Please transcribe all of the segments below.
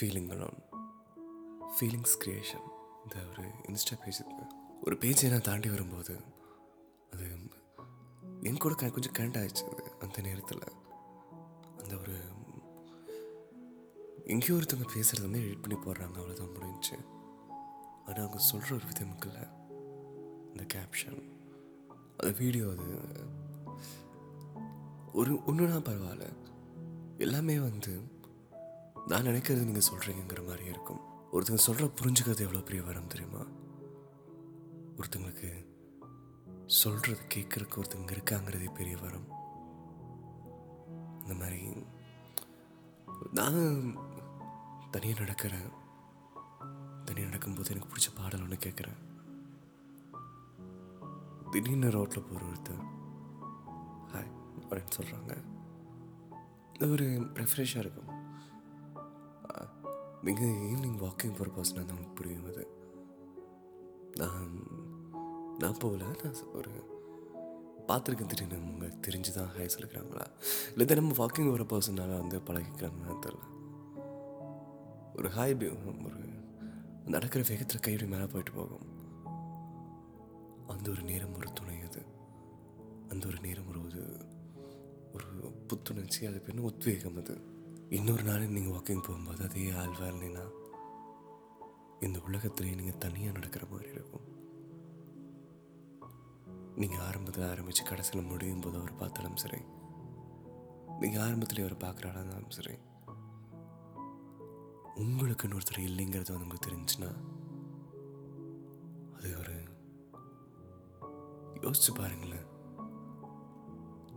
Feeling alone feelings creation இந்த ஒரு Insta page ஒரு பேஜை நான் தாண்டி வரும்போது அது என் கூட க- கொஞ்சம் கனெக்ட் ஆகிடுச்சு அது அந்த நேரத்தில். அந்த ஒரு எங்கேயோ ஒருத்தவங்க பேசுகிறது வந்து எடிட் பண்ணி போடுறாங்க அவ்வளோதான் முடிஞ்சுச்சு. ஆனால் அவங்க சொல்கிற ஒரு விதம் இருக்குல்ல இந்த கேப்ஷன் அந்த வீடியோ அது ஒரு ஒன்றுனா பரவாயில்ல. எல்லாமே வந்து நான் நினைக்கிறது நீங்கள் சொல்கிறீங்கிற மாதிரி இருக்கும். ஒருத்தங்க சொல்கிற புரிஞ்சுக்கிறது எவ்வளோ பெரிய வரம் தெரியுமா? ஒருத்தங்களுக்கு சொல்கிறது கேட்குறக்கு ஒருத்தங்க இருக்காங்கிறதே பெரிய வரம். இந்த மாதிரி நான் தனியாக நடக்கிறேன். தனியாக நடக்கும்போது எனக்கு பிடிச்ச பாடல் ஒன்று கேட்குறேன். திடீர்னு ரோட்டில் போகிற ஒருத்தர் ஹாய் அப்படின்னு சொல்கிறாங்க ஒரு ரெஃப்ரெஷ்ஷாக இருக்கும். நீங்கள் ஈவினிங் வாக்கிங் போகிற தான் புரியும் அது. நான் நான் போகல நான் ஒரு பார்த்துருக்கேன் திடீர்னு. அவங்க தெரிஞ்சு தான் ஹாய் சொல்லிக்கிறாங்களா? இல்லை தினமும் வாக்கிங் வர பர்சனால் வந்து பழகிக்கிறாங்கன்னு தெரில ஒரு ஹாய் ஒரு நடக்கிற வேகத்தில் கையோட மேலே போயிட்டு போகும். அந்த ஒரு நேரம் ஒரு துணை அது. அந்த ஒரு நேரம் ஒரு ஒரு ஒரு புத்துணர்ச்சி அது பேர் உத்வேகம் அது. இன்னொரு நாள் நீங்கள் வாக்கிங் போகும்போது அதே ஆழ்வாக இருந்தீங்கன்னா இந்த உலகத்திலே நீங்கள் தனியாக நடக்கிற மாதிரி இருக்கும். நீங்கள் ஆரம்பத்தில் ஆரம்பித்து கடைசியில் முடியும் போது அவர் பார்த்தாலும் சரி. நீங்கள் ஆரம்பத்தில் அவர் பார்க்குற இருந்தாலும் சரி. உங்களுக்கு இன்னொருத்தர் இல்லைங்கிறது வந்து உங்களுக்கு தெரிஞ்சுன்னா அது ஒரு யோசிச்சு பாருங்களேன்.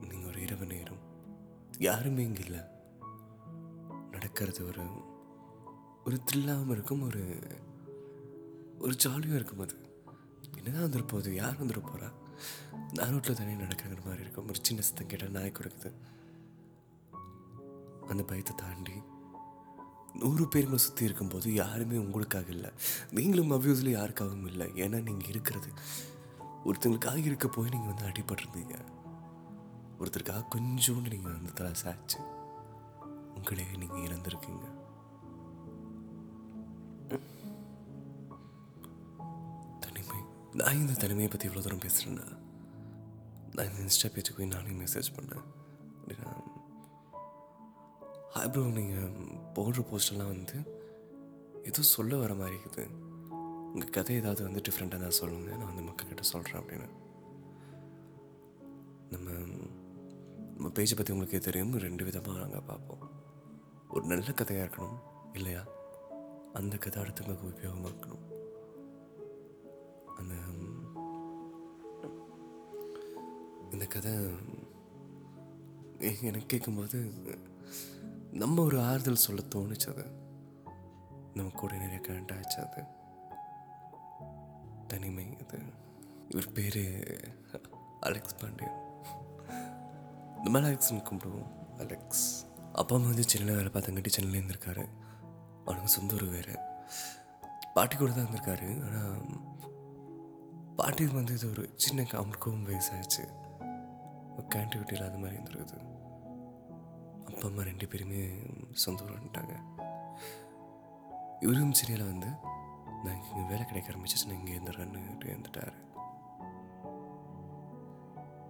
நீங்கள் ஒரு இரவு நேரம் யாருமே இங்கே இல்லை. நடக்கிறது ஒரு ஒரு த்ரில்லாகவும் இருக்கும் ஒரு ஒரு ஜாலியும் இருக்கும் அது. என்னதான் வந்துட போகுது? யார் வந்துட போகிறா நான் ரோட்டில் தனியாக நடக்கிற மாதிரி இருக்கும். ஒரு சின்ன சத்தம் கேட்டால் நாய் கொடுக்குது அந்த பயத்தை தாண்டி நூறு பேருங்களை சுற்றி இருக்கும்போது யாருமே உங்களுக்காக இல்லை. நீங்களும் அவ்யூஸில் யாருக்காகவும் இல்லை. ஏன்னா நீங்கள் இருக்கிறது ஒருத்தங்களுக்காக இருக்க போய் நீங்கள் வந்து அடிபட்டிருந்தீங்க. ஒருத்தருக்காக கொஞ்சோண்டு நீங்கள் வந்து தலை மக்களே நீங்கள் இறந்துருக்கீங்க தனிமை நான் இந்த தனிமையை பற்றி இவ்வளோ தூரம் பேசுகிறேன்னா நான் இந்த இன்ஸ்டா பேஜுக்கு போய் நானே மெசேஜ் பண்ணேன். அப்படின்னா ப்ரோ நீங்கள் போடுற போஸ்டெல்லாம் வந்து ஏதோ சொல்ல வர மாதிரி இருக்குது. உங்கள் கதை ஏதாவது வந்து டிஃப்ரெண்ட்டாக தான் சொல்லுங்கள் நான் வந்து மக்கள்கிட்ட சொல்கிறேன் அப்படின்னு. நம்ம நம்ம பேஜை பற்றி உங்களுக்கே தெரியும் ரெண்டு விதமாக நாங்கள் பார்ப்போம். ஒரு நல்ல கதையாக இருக்கணும் இல்லையா? அந்த கதை அடுத்தவங்களுக்கு உபயோகமாக இருக்கணும். அந்த இந்த கதை எனக்கு கேட்கும்போது நம்ம ஒரு ஆறுதல் சொல்ல தோணுச்சு நம்ம கூட நிறைய கனெக்ட் ஆச்சு அது தனிமை அது இவர் பேர் அலெக்ஸ் பாண்டியன். இந்த அலெக்ஸ்னு கும்பிடுவோம் அலெக்ஸ். அப்பா அம்மா வந்து சென்னையில் வேலை பார்த்தங்காட்டி சென்னையில் இருந்திருக்காரு. அவனுக்கு சொந்த ஊர் வேறு. பாட்டி கூட தான் இருந்திருக்காரு. ஆனால் பாட்டி வந்து இது ஒரு சின்ன அவனுக்கும் வயசாச்சு கனெக்டிவிட்டி இல்லாத மாதிரி இருந்திருக்குது. அப்பா அம்மா ரெண்டு பேருமே சொந்த ஊர் வந்துட்டாங்க. இவரும் சென்னையில் வந்து நான் இங்கே வேலை கிடைக்க ஆரம்பிச்சிச்சு நான் இங்கே இருந்துடுறேன்னு இருந்துட்டாரு.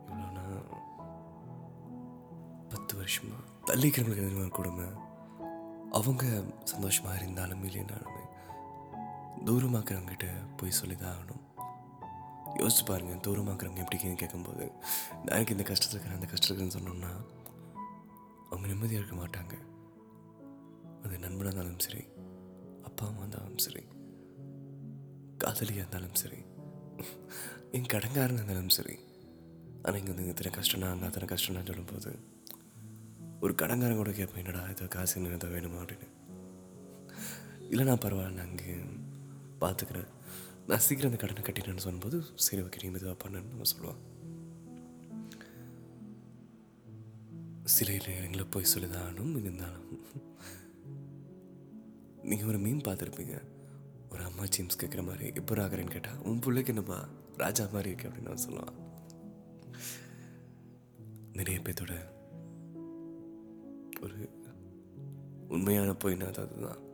இவ்வளோனா பத்து வருஷமாக தள்ளிக்கிறவங்களுக்கு எதுவும் கொடுமை. அவங்க சந்தோஷமாக இருந்தாலும் இல்லைனாலுமே தூரமாக்குறவங்ககிட்ட போய் சொல்லி தான் ஆகணும். யோசிச்சு பாருங்க தூரமாக்குறவங்க எப்படிங்கன்னு கேட்கும்போது நான் எனக்கு இந்த கஷ்டத்தில் இருக்கிறேன் அந்த கஷ்டத்தில் இருக்கிறேன்னு சொன்னோம்னா அவங்க நிம்மதியாக இருக்க மாட்டாங்க. அது நண்பனாக இருந்தாலும் சரி அப்பா அம்மா இருந்தாலும் சரி காதலியாக இருந்தாலும் சரி என் கடங்காரங்க இருந்தாலும் சரி ஆனால் இங்கே வந்து இத்தனை கஷ்டம்னா அந்த அத்தனை கஷ்டம்னா சொல்லும்போது ஒரு கடங்காரன் கூட கேட்பேன் என்னடா ஏதோ காசு என்ன வேணுமா? அப்படின்னு. இல்லைனா பரவாயில்ல நான் அங்கே பார்த்துக்கிறேன். நான் சீக்கிரம் அந்த கடனை கட்டிட்டேன்னு சொல்லும்போது சரி ஓகே நீ மெதுவாக பண்ணுன்னு நம்ம சொல்லுவான் சில எங்களை போய் சொல்லிதானும் இருந்தாலும் நீங்கள் ஒரு மீன் பார்த்துருப்பீங்க. ஒரு அம்மா ஜீம்ஸ் கேட்குற மாதிரி எப்போ ராகிறேன்னு கேட்டால் உன் பிள்ளைக்கு என்னம்மா ராஜா மாதிரி இருக்கு அப்படின்னு நான் சொல்லுவான். நிறைய பேர்த்தோட ஒரு உண்மையான பொய்னா அது அதுதான்.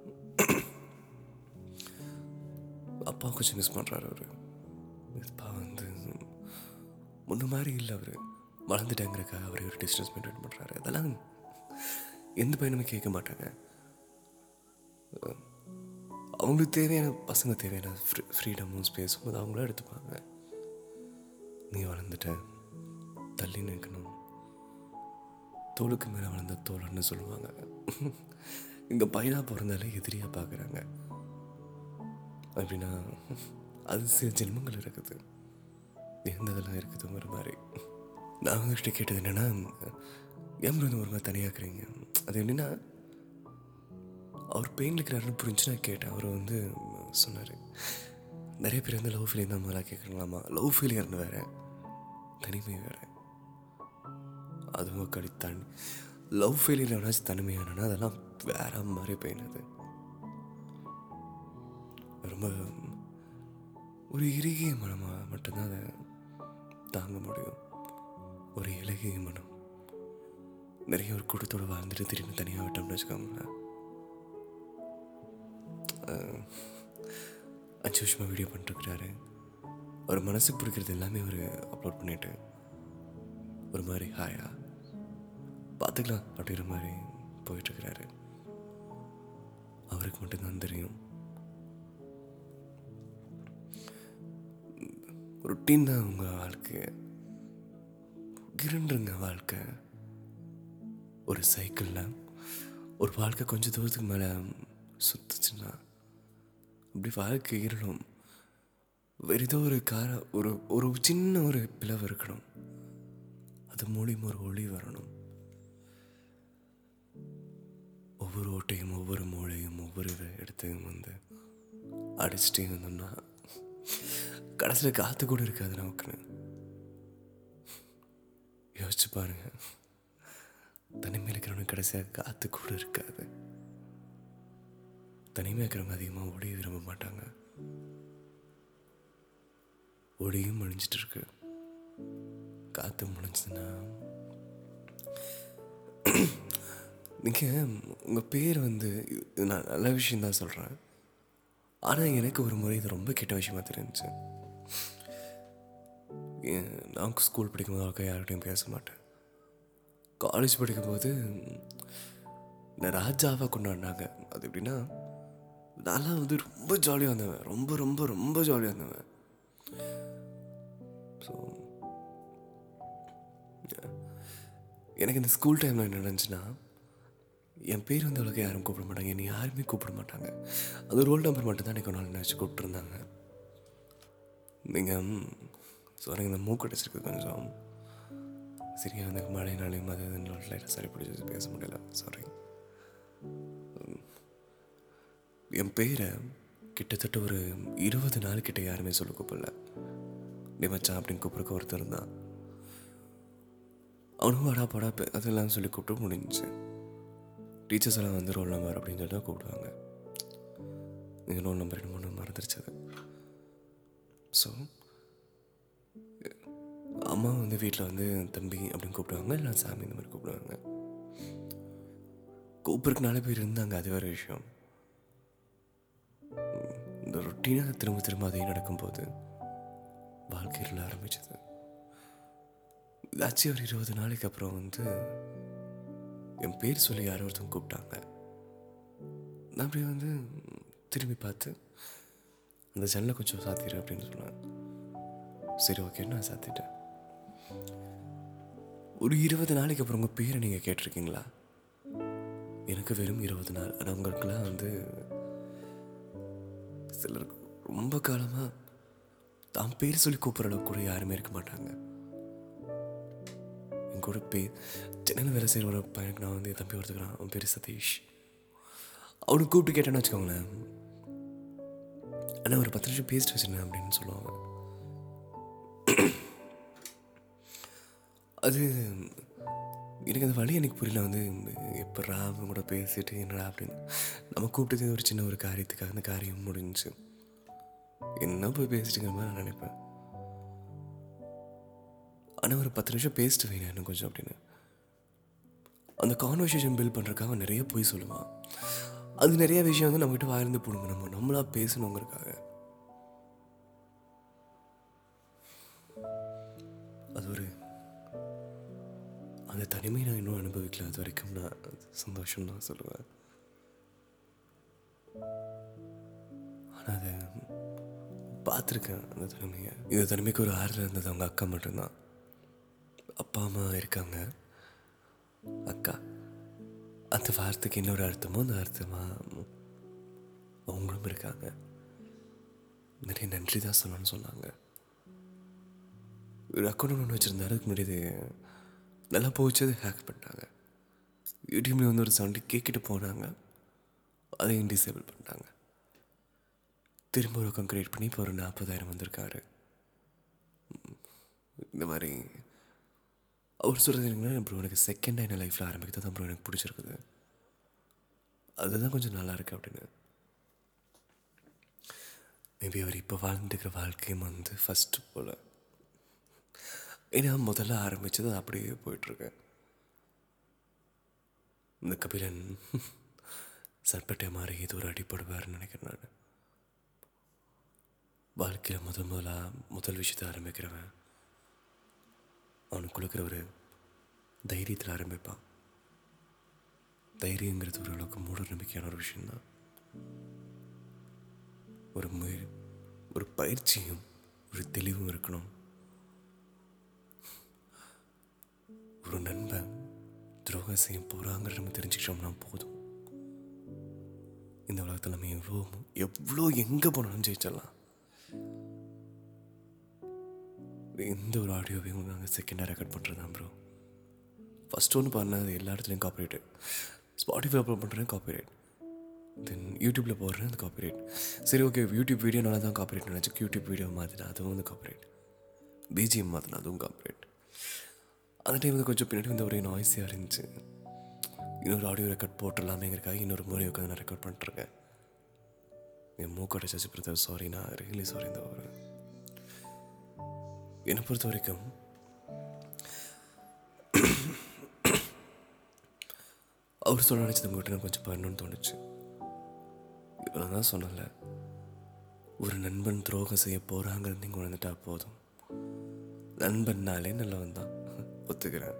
அப்பா கொஞ்சம் மிஸ் பண்ணுறாரு அவர். அப்பா வந்து முன்ன மாதிரி இல்லை அவர். வளர்ந்துட்டாங்கிறக்காக அவர் ஒரு டிஸ்டன்ஸ் மெயின்டைன் பண்ணுறாரு அதெல்லாம் எந்த பையனுமே கேட்க மாட்டாங்க. அவங்களுக்கு தேவையான பசங்க தேவையான ஃப்ரீ ஃப்ரீடமும் ஸ்பேஸும் அது அவங்களும் எடுத்துப்பாங்க. நீ வளர்ந்துட்ட தள்ளி நிற்கணும் தோளுக்கு மேலே வளர்ந்த தோழன்னு சொல்லுவாங்க. இங்கே பையனாக பிறந்தாலே எதிரியாக பார்க்குறாங்க அப்படின்னா அது சில ஜென்மங்கள் இருக்குது. இருந்ததெல்லாம் இருக்குதுங்கிற மாதிரி. நான் கிட்ட கேட்டது என்னென்னா ஏன் வந்து ஒரு மாதிரி தனியாக்குறீங்க அது எப்படின்னா அவர் பெயின் இருக்கிறாருன்னு புரிஞ்சு நான் கேட்டேன். அவர் வந்து சொன்னார் நிறைய பேர் வந்து லவ் ஃபீலிங் தான் முதல்ல கேட்குறாங்களாமா லவ் ஃபெயிலியர்னு வேறு. தனிமை வேறு. அதுவும் கடி தனி லவ் ஃபெயிலியர் எவனாச்சும் தனிமையானா அதெல்லாம் வேற மாதிரி பெயின் அது. ரொம்ப ஒரு இறுகிய மனமாக மட்டும்தான் அதை தாங்க முடியும். ஒரு இலகிய மனம். நிறைய ஒரு கூட்டத்தோடு வாழ்ந்துட்டு திடீர்னு தனியாக விட்டோம்னு வச்சுக்கோங்களேன். அஞ்சு வருஷமாக வீடியோ பண்ணிட்டுருக்கிறாரு. அவர் மனசுக்கு பிடிக்கிறது எல்லாமே அவர் அப்லோட் பண்ணிட்டு ஒரு மாதிரி ஹாயா பார்த்துக்கலாம் அப்படிங்கிற மாதிரி போயிட்டுருக்கிறாரு. அவருக்கு மட்டும்தான் தெரியும். ரொட்டீன் தான் உங்கள் வாழ்க்கை. கிருண்டுங்க வாழ்க்கை. ஒரு சைக்கிளில் ஒரு வாழ்க்கை கொஞ்சம் தூரத்துக்கு மேலே சுத்துச்சுன்னா அப்படி வாழ்க்கை இருளும். வேறு ஏதோ ஒரு கார ஒரு ஒரு சின்ன ஒரு பிளவு இருக்கணும். அது மூலியமாக ஒரு ஒளி வரணும். ஒவ்வொரு ஓட்டையும் ஒவ்வொரு மூளையும் ஒவ்வொரு இடத்தையும் வந்து அடிச்சுட்டே இருந்தோம்னா கடைசியில் காற்று கூட இருக்காது நமக்குன்னு. யோசிச்சு பாருங்க. தனிமையில் இருக்கிறவனுக்கு கடைசியாக காற்று கூட இருக்காது. தனிமையாக இருக்கிறவங்க அதிகமாக ஒளி விரும்ப மாட்டாங்க. ஒளியும் முடிஞ்சிட்டு இருக்கு. காற்று முடிஞ்சதுன்னா நீங்கள் உங்கள் பேர் வந்து இது நான் நல்ல விஷயந்தான் சொல்கிறேன் ஆனால் எனக்கு ஒரு முறை இது ரொம்ப கெட்ட விஷயமா தெரிஞ்சு நான் ஸ்கூல் படிக்கும்போது அவ்வளோக்கா யார்கிட்டையும் பேச மாட்டேன். காலேஜ் படிக்கும்போது இந்த ராஜாவாக கொண்டாடினாங்க அது எப்படின்னா நான்லாம் வந்து ரொம்ப ஜாலியாக இருந்தவன். ரொம்ப ரொம்ப ரொம்ப ஜாலியாக இருந்தவன். ஸோ எனக்கு இந்த ஸ்கூல் டைமில் என்ன நடந்துச்சுன்னா என் பேர் வந்து அவ்வளோக்கா யாரும் கூப்பிட மாட்டாங்க. என்னை யாருமே கூப்பிட மாட்டாங்க. அது ரோல் நம்பர் மட்டும்தான் எனக்கு ஒரு நாள் நினச்சி கூப்பிட்டுருந்தாங்க. நீங்கள் ஸோ எனக்கு இந்த மூக்கு அடிச்சிருக்கு கொஞ்சம். சரியாக அந்த மழைனாலையும் அது லைட்டாக சரி பிடிச்சி பேச முடியல. சாரி என் பேரை கிட்டத்தட்ட ஒரு இருபது நாள் கிட்ட யாருமே சொல்ல கூப்பிடல. டிமச்சான் அப்படின்னு கூப்பிட்றக்க ஒருத்தர் இருந்தான். அவனும் வாடா போடா அதெல்லாம் சொல்லி கூப்பிட்டு முடிஞ்சுச்சு. டீச்சர்ஸ் எல்லாம் வந்து ரோல் நம்பர் அப்படின்னு சொல்லி தான் கூப்பிடுவாங்க. நீங்கள் ரோல் நம்பர் ரெண்டு மூணு மறந்துருச்சது ஸோ அம்மா வந்து வீட்டில் வந்து தம்பி அப்படின்னு கூப்பிடுவாங்க இல்லை சாமி இந்த மாதிரி கூப்பிடுவாங்க. கூப்பிட்றதுக்கு நாலு பேர் இருந்தாங்க அது வேறு விஷயம். இந்த ரொட்டீனாக திரும்ப திரும்ப அதையும் நடக்கும்போது வாழ்க்கையில் ஆரம்பிச்சது. ஆச்சு ஒரு இருபது நாளைக்கு அப்புறம் வந்து என் பேர் சொல்லி யாரோ ஒருத்தவங்க கூப்பிட்டாங்க. நான் அப்படியே வந்து திரும்பி பார்த்து அந்த ஜன்னலை கொஞ்சம் சாத்திடு அப்படின்னு சொன்னேன் சரி ஓகே நான் சாத்திட்டேன் ஒரு இருபது நாளைக்கு அப்புறம் உங்கள் பேரை நீங்கள் கேட்டிருக்கீங்களா? எனக்கு வெறும் இருபது நாள். ஆனால் உங்களுக்குலாம் வந்து சிலருக்கு ரொம்ப காலமாக தான் பேர் சொல்லி கூப்பிட்ற அளவுக்கு கூட யாருமே இருக்க மாட்டாங்க. என் கூட பே சென்னையில் வேலை செய்கிற ஒரு பையனுக்கு நான் வந்து என் தம்பி ஒருத்துக்கிறான் அவன் பேர் சதீஷ். அவனுக்கு கூப்பிட்டு கேட்டேன்னு வச்சுக்கோங்களேன். ஆனால் ஒரு பத்து நிமிஷம் பேசிட்டு வச்சிருந்தேன் அப்படின்னு சொல்லுவாங்க. அது எனக்கு அந்த வழி எனக்கு புரியல. வந்து எப்படா அவன் கூட பேசிட்டு என்னடா அப்படின்னு. நம்ம கூப்பிட்டது ஒரு சின்ன ஒரு காரியத்துக்காக அந்த காரியம் முடிஞ்சிச்சு. என்ன போய் பேசிட்டுங்கிற மாதிரி நான் நினைப்பேன். ஆனால் ஒரு பத்து நிமிஷம் பேசிட்டு வைங்க இன்னும் கொஞ்சம் அப்படின்னு. அந்த கான்வர்சேஷன் பில்ட் பண்ணுறக்காக நிறைய போய் சொல்லுவான். அது நிறைய விஷயம் வந்து நம்மகிட்ட வாயிருந்து போடுங்க நம்ம நம்மளாக பேசணுங்கிறக்காக அது ஒரு அந்த தனிமையை நான் இன்னும் அனுபவிக்கல. அது வரைக்கும் நான் சந்தோஷம் தான் சொல்லுவேன். ஆனால் அதை பார்த்துருக்கேன் அந்த தனிமையை. இந்த தனிமைக்கு ஒரு ஆறுதல் இருந்தது. அவங்க அக்கா மட்டும்தான். அப்பா அம்மா இருக்காங்க. அக்கா அந்த வார்த்தைக்கு இன்னொரு அர்த்தமோ அந்த அர்த்தமாக அவங்களும் இருக்காங்க. நிறைய நன்றி தான் சொல்லணும்னு சொன்னாங்க. ஒரு அக்கௌண்ட் ஒன்று வச்சுருந்தாரு அதுக்கு முன்னாடி நல்லா போச்சு அதை ஹேக் பண்ணிட்டாங்க. யூடியூப்ல வந்து ஒரு சவுண்டு கேட்கிட்டு போனாங்க. அதையும் டிசேபிள் பண்ணிட்டாங்க. திரும்ப ஒரு அக்கௌண்ட் க்ரியேட் பண்ணி இப்போ ஒரு நாற்பதாயிரம் வந்திருக்காரு. இந்த மாதிரி அவர் சொல்கிறது என்னன்னா ப்ரோ எனக்கு செகண்ட் என்ன லைஃப்பில் ஆரம்பிக்கிறது தான் ப்ரோ எனக்கு பிடிச்சிருக்குது. அதுதான் கொஞ்சம் நல்லா இருக்குது அப்படின்னு. மேபி அவர் இப்போ வாழ்ந்துருக்கிற வாழ்க்கையும் வந்து ஃபஸ்ட்டு போல். ஏன்னா முதல்ல ஆரம்பித்தது அப்படியே போயிட்டுருக்கு. இந்த கபிலன் சர்பட்டை மாறி ஏதோ ஒரு அடிப்படுவார்னு நினைக்கிறேன் நான். வாழ்க்கையில் முதல் முதலாக முதல் விஷயத்தை ஆரம்பிக்கிறவன். அவனுக்கு கொடுக்குற ஒரு தைரியத்தில் ஆரம்பிப்பான். தைரியங்கிறது ஓரளவுக்கு மூட நம்பிக்கையான ஒரு விஷயந்தான் ஒரு முய ஒரு பயிற்சியும் ஒரு தெளிவும் இருக்கணும். ஒரு நண்பன் துரோகம் செய்ய போகிறாங்கிற நம்ம தெரிஞ்சுக்கிட்டோம்னா போதும். இந்த உலகத்தில் நம்ம எவ்வளோ எவ்வளோ எங்கே போனாலும் ஜெயிச்சிடலாம். எந்த ஒரு ஆடியோவையும் நாங்கள் செகண்டாக ரெக்கார்ட் பண்ணுறது தான் ப்ரோ ஃபஸ்ட் ஒன்று பண்ணது எல்லா இடத்துலையும் காப்பிரைட்டு ஸ்பாட்டிஃபை அப்லோட் பண்ணுறேன் காப்பிரைட் தென் யூடியூப்பில் போடுறேன் அந்த காப்பிரைட் சரி ஓகே யூடியூப் வீடியோனால தான் காப்பிரைட் நினச்சி யூடியூப் வீடியோ மாற்றினா அதுவும் வந்து காப்பிரைட் பிஜிஎம் மாற்றினா அதுவும் காப்பிரைட் அந்த டைம் வந்து கொஞ்சம் பின்னாடி வந்து ஒரே நாய்ஸியாக இருந்துச்சு. இன்னொரு ஆடியோ ரெக்கார்ட் போட்டுடலாமேங்கிறக்காக இன்னொரு முறை உட்காந்து நான் ரெக்கார்ட் பண்ணிட்டுருக்கேன் என் மூக்கோட சச்சி பிரதர் சாரி நான் ரியலி சாரி இந்த ஒரு என்னை பொறுத்த வரைக்கும் அவர் சொல்ல நினச்சது உங்கள்கிட்ட கொஞ்சம் பண்ணணும்னு தோணுச்சு. இவ்வளோ தான் சொன்னல ஒரு நண்பன் துரோகம் செய்ய போகிறாங்கிறது நீங்கள் உணர்ந்துட்டா போதும். நண்பன்னாலே நல்லவன் தான். ஒத்துக்கிறேன்.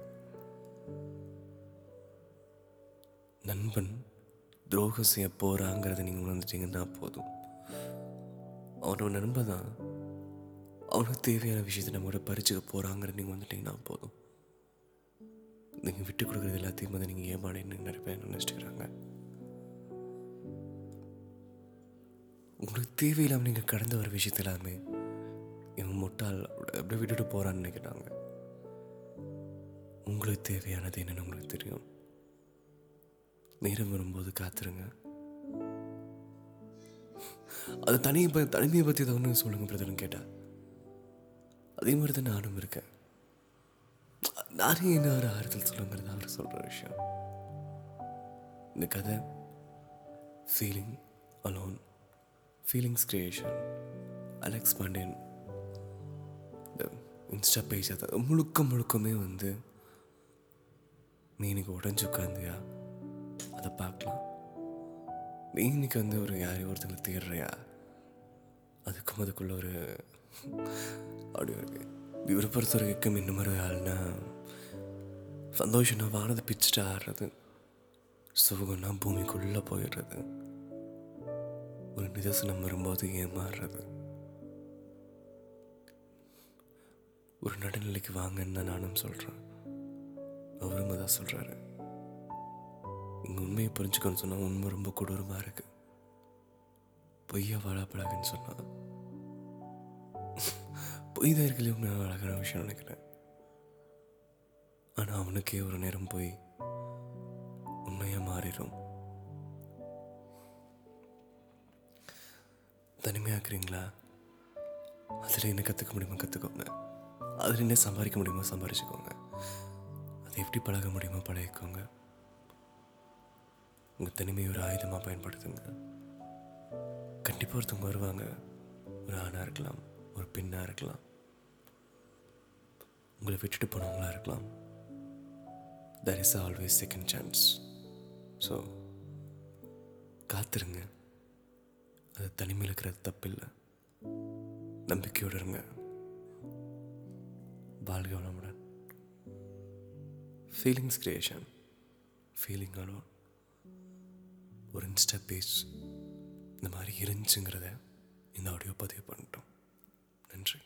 நண்பன் துரோகம் செய்ய போகிறாங்கிறத நீங்கள் உணர்ந்துட்டீங்கன்னா போதும். அவனோட நண்பன் தான். அவனுக்கு தேவையான விஷயத்தை நம்மளோட பறிச்சுக்க போகிறாங்கிற நீங்கள் வந்துட்டீங்கன்னா போதும். நீங்கள் விட்டு கொடுக்குறது எல்லாத்தையும் வந்து நீங்கள் ஏமாடின்னு நிறைய பேர் நினச்சிக்கிறாங்க? உங்களுக்கு தேவையில்லாமல் நீங்கள் கடந்து வர விஷயத்த எல்லாமே இவன் முட்டால் அப்படியே விட்டுட்டு போகிறான்னு நினைக்கிறாங்க. உங்களுக்கு தேவையானது என்னென்னு உங்களுக்கு தெரியும். நேரம் வரும்போது காத்துருங்க. அது தனியை ப தனிமையை பற்றி ஏதாவது ஒன்று சொல்லுங்க பிரதர்னு கேட்டால் அதே மாதிரி தான் நானும் இருக்கேன். நானே என்ன ஒரு ஆறுதல் சொல்லுங்கிறது அவர் சொல்கிற விஷயம். இந்த கதை feeling alone feelings creation Alex Pandian இந்த இன்ஸ்டா பேஜ் அதை முழுக்க முழுக்கமே வந்து நீ இன்னைக்கு உடஞ்சி உட்காந்தியா அதை பார்க்கலாம். நீ இன்னைக்கு வந்து ஒரு யாரையும் ஒருத்தங்களை தேடுறியா? அதுக்கும் அதுக்குள்ள ஒரு அப்படி இருக்கு இவரை பொறுத்த வரைக்கும் இன்னும் ஒரு ஆள்னா சந்தோஷம்னா வானதை பிச்சுட்டு ஆடுறது. சுகம்னா பூமிக்குள்ளே போயிடுறது. ஒரு நிதர்சனம் வரும்போது ஏமாறுறது. ஒரு நடுநிலைக்கு வாங்கன்னு தான் நானும் சொல்கிறேன் அவரும் தான் சொல்கிறாரு இங்கே உண்மையை புரிஞ்சுக்கணும்னு சொன்னால் உண்மை ரொம்ப கொடூரமாக இருக்குது பொய்யா வாழப்படாதுன்னு சொன்னால் பொய் தான் நான் உண்மையான அழகான விஷயம் நினைக்கிறேன். ஆனால் அவனுக்கே ஒரு நேரம் போய் உண்மையாக மாறிடும். தனிமையாக்குறீங்களா அதில் என்ன கற்றுக்க முடியுமோ கற்றுக்கோங்க அதில் என்ன சம்பாதிக்க முடியுமோ சம்பாரிச்சுக்கோங்க அதை எப்படி பழக முடியுமோ பழகிக்கோங்க. உங்கள் தனிமையை ஒரு ஆயுதமாக பயன்படுத்துங்க. கண்டிப்பாக ஒருத்தவங்க வருவாங்க. ஒரு ஆணாக இருக்கலாம். ஒரு பெண்ணாக இருக்கலாம். உங்களை விட்டுட்டு போனவங்களா இருக்கலாம். There is always second chance so காத்துருங்க. அது தனிமையில் இருக்கிறது தப்பில்லை. நம்பிக்கையோடு இருங்க. வாழ்க வளமுடன். ஃபீலிங்ஸ் கிரியேஷன் ஃபீலிங் அலோன் ஒரு இன்ஸ்டா பேஜ் இந்த மாதிரி இருந்துச்சுங்கிறத இந்த ஆடியோ பதிவு பண்ணிட்டோம். நன்றி